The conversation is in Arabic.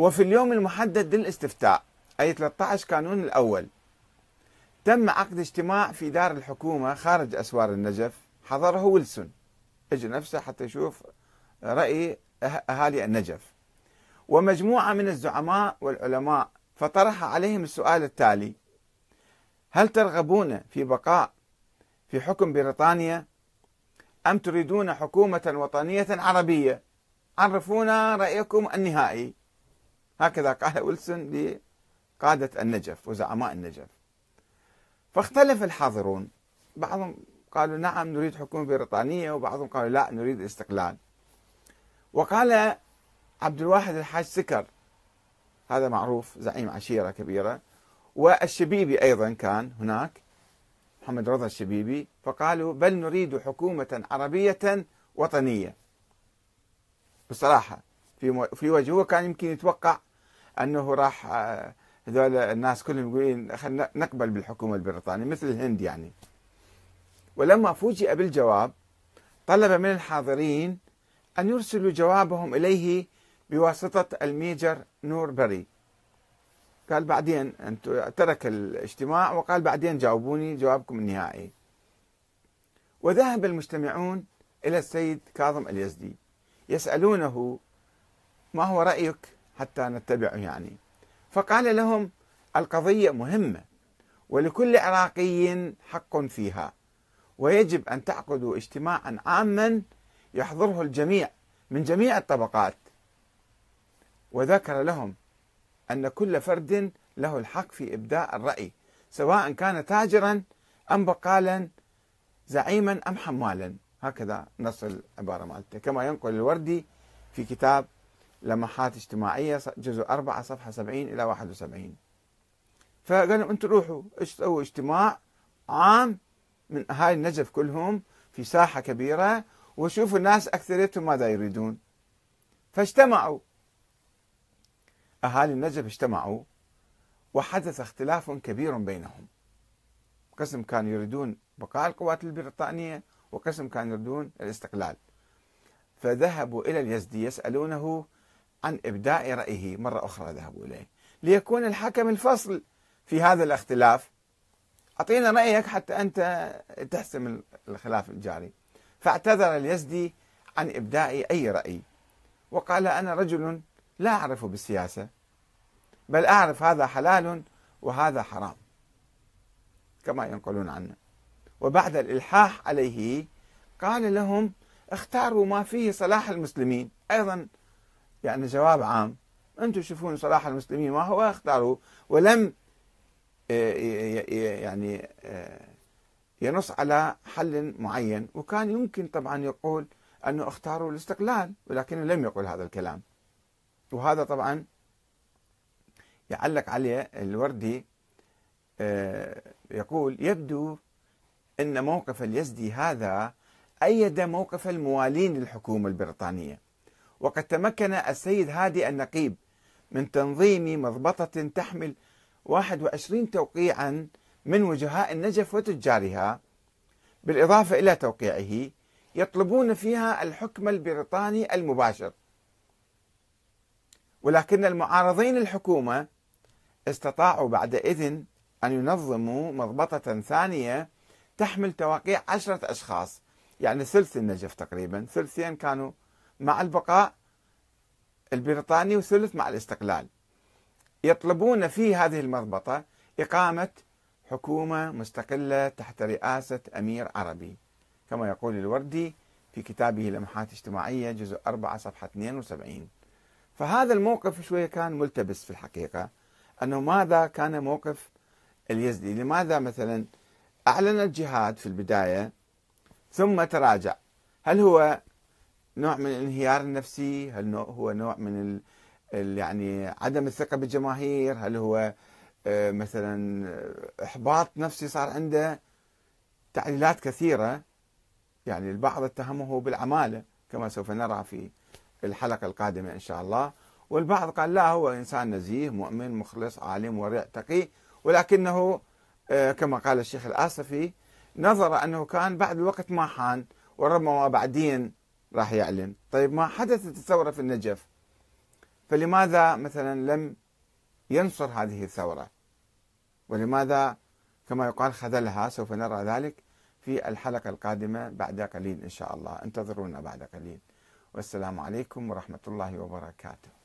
وفي اليوم المحدد للاستفتاء أي 13 كانون الأول. تم عقد اجتماع في دار الحكومة خارج أسوار النجف حضره ويلسون. اجى نفسه حتى يشوف رأي أه- أهالي النجف. ومجموعة من الزعماء والعلماء فطرح عليهم السؤال التالي هل ترغبون في بقاء في حكم بريطانيا؟ أم تريدون حكومة وطنية عربية؟ عرفونا رأيكم النهائي. هكذا قال ويلسون لقادة النجف وزعماء النجف. فاختلف الحاضرون. بعضهم قالوا نعم نريد حكومة بريطانية وبعضهم قالوا لا نريد الاستقلال. وقال عبد الواحد الحاج سكر هذا معروف زعيم عشيرة كبيرة والشبيبي أيضا كان هناك محمد رضا الشبيبي فقالوا بل نريد حكومة عربية وطنية. بصراحة في في وجهه كان يمكن يتوقع أنه راح آه، هذول الناس كلهم يقولون خلينا نقبل بالحكومة البريطانية مثل الهند يعني. ولما فوجئ بالجواب طلب من الحاضرين أن يرسلوا جوابهم إليه بواسطة الميجر نوربري. قال بعدين أنتم ترك الاجتماع وقال بعدين جاوبوني جوابكم النهائي. وذهب المجتمعون إلى السيد كاظم اليزدي يسألونه ما هو رأيك؟ حتى نتبعه يعني. فقال لهم القضية مهمة ولكل عراقي حق فيها ويجب أن تعقدوا اجتماعا عاما يحضره الجميع من جميع الطبقات. وذكر لهم أن كل فرد له الحق في إبداء الرأي سواء كان تاجرا أم بقالا زعيما أم حمالا. هكذا نص العبارة مالته كما ينقل الوردي في كتاب لمحات اجتماعية جزء 4 صفحة 70 إلى 71 فقالوا أنتم روحوا سووا اجتماع عام من أهالي النجف كلهم في ساحة كبيرة وشوفوا الناس أكثريتهم ماذا يريدون. فاجتمعوا. أهالي النجف اجتمعوا وحدث اختلاف كبير بينهم. قسم كانوا يريدون بقاء القوات البريطانية وقسم كانوا يريدون الاستقلال. فذهبوا إلى اليزدي يسألونه عن إبداء رأيه مرة أخرى ذهبوا إليه. ليكون الحكم الفصل في هذا الاختلاف. أعطينا رأيك حتى أنت تحسم الخلاف الجاري. فاعتذر اليزدي عن إبداء أي رأي. وقال أنا رجل لا أعرف بالسياسة بل أعرف هذا حلال وهذا حرام كما ينقلون عنه. وبعد الإلحاح عليه قال لهم اختاروا ما فيه صلاح المسلمين. أيضا يعني جواب عام. أنتم تشوفون صلاح المسلمين ما هو اختاروا ولم آه، يعني آه، ينص على حل معين. وكان يمكن طبعا يقول أنه اختاروا الاستقلال ولكنه لم يقل هذا الكلام. وهذا طبعا يعلق عليه الوردي آه، يقول يبدو أن موقف اليزدي هذا أيد موقف الموالين للحكومة البريطانية. وقد تمكن السيد هادي النقيب من تنظيم مضبطة تحمل 21 توقيعا من وجهاء النجف وتجارها بالإضافة إلى توقيعه يطلبون فيها الحكم البريطاني المباشر. ولكن المعارضين الحكومة استطاعوا بعد إذن أن ينظموا مضبطة ثانية تحمل توقيع عشرة أشخاص يعني ثلث النجف تقريبا ثلثين كانوا مع البقاء البريطاني وثلث مع الاستقلال. يطلبون في هذه المضبطة إقامة حكومة مستقلة تحت رئاسة أمير عربي. كما يقول الوردي في كتابه لمحات اجتماعية جزء 4 صفحة 72 فهذا الموقف شوية كان ملتبس في الحقيقة أنه ماذا كان موقف اليزدي لماذا مثلا أعلن الجهاد في البداية ثم تراجع؟ هل هو نوع من الانهيار النفسي؟ هل هو نوع من ال يعني عدم الثقة بالجماهير؟ هل هو آه، مثلا إحباط نفسي صار عنده؟ تعليلات كثيرة. يعني البعض اتهمه بالعمالة كما سوف نرى في الحلقة القادمة إن شاء الله. والبعض قال لا هو إنسان نزيه مؤمن مخلص عالم ورع تقي. ولكنه آه، كما قال الشيخ الآصفي نظر أنه كان بعد الوقت ما حان وربما بعدين راح يعلن. طيب ما حدثت الثورة في النجف؟ فلماذا مثلا لم ينصر هذه الثورة؟ ولماذا كما يقال خذلها سوف نرى ذلك في الحلقة القادمة بعد قليل إن شاء الله. انتظرونا بعد قليل. والسلام عليكم ورحمة الله وبركاته.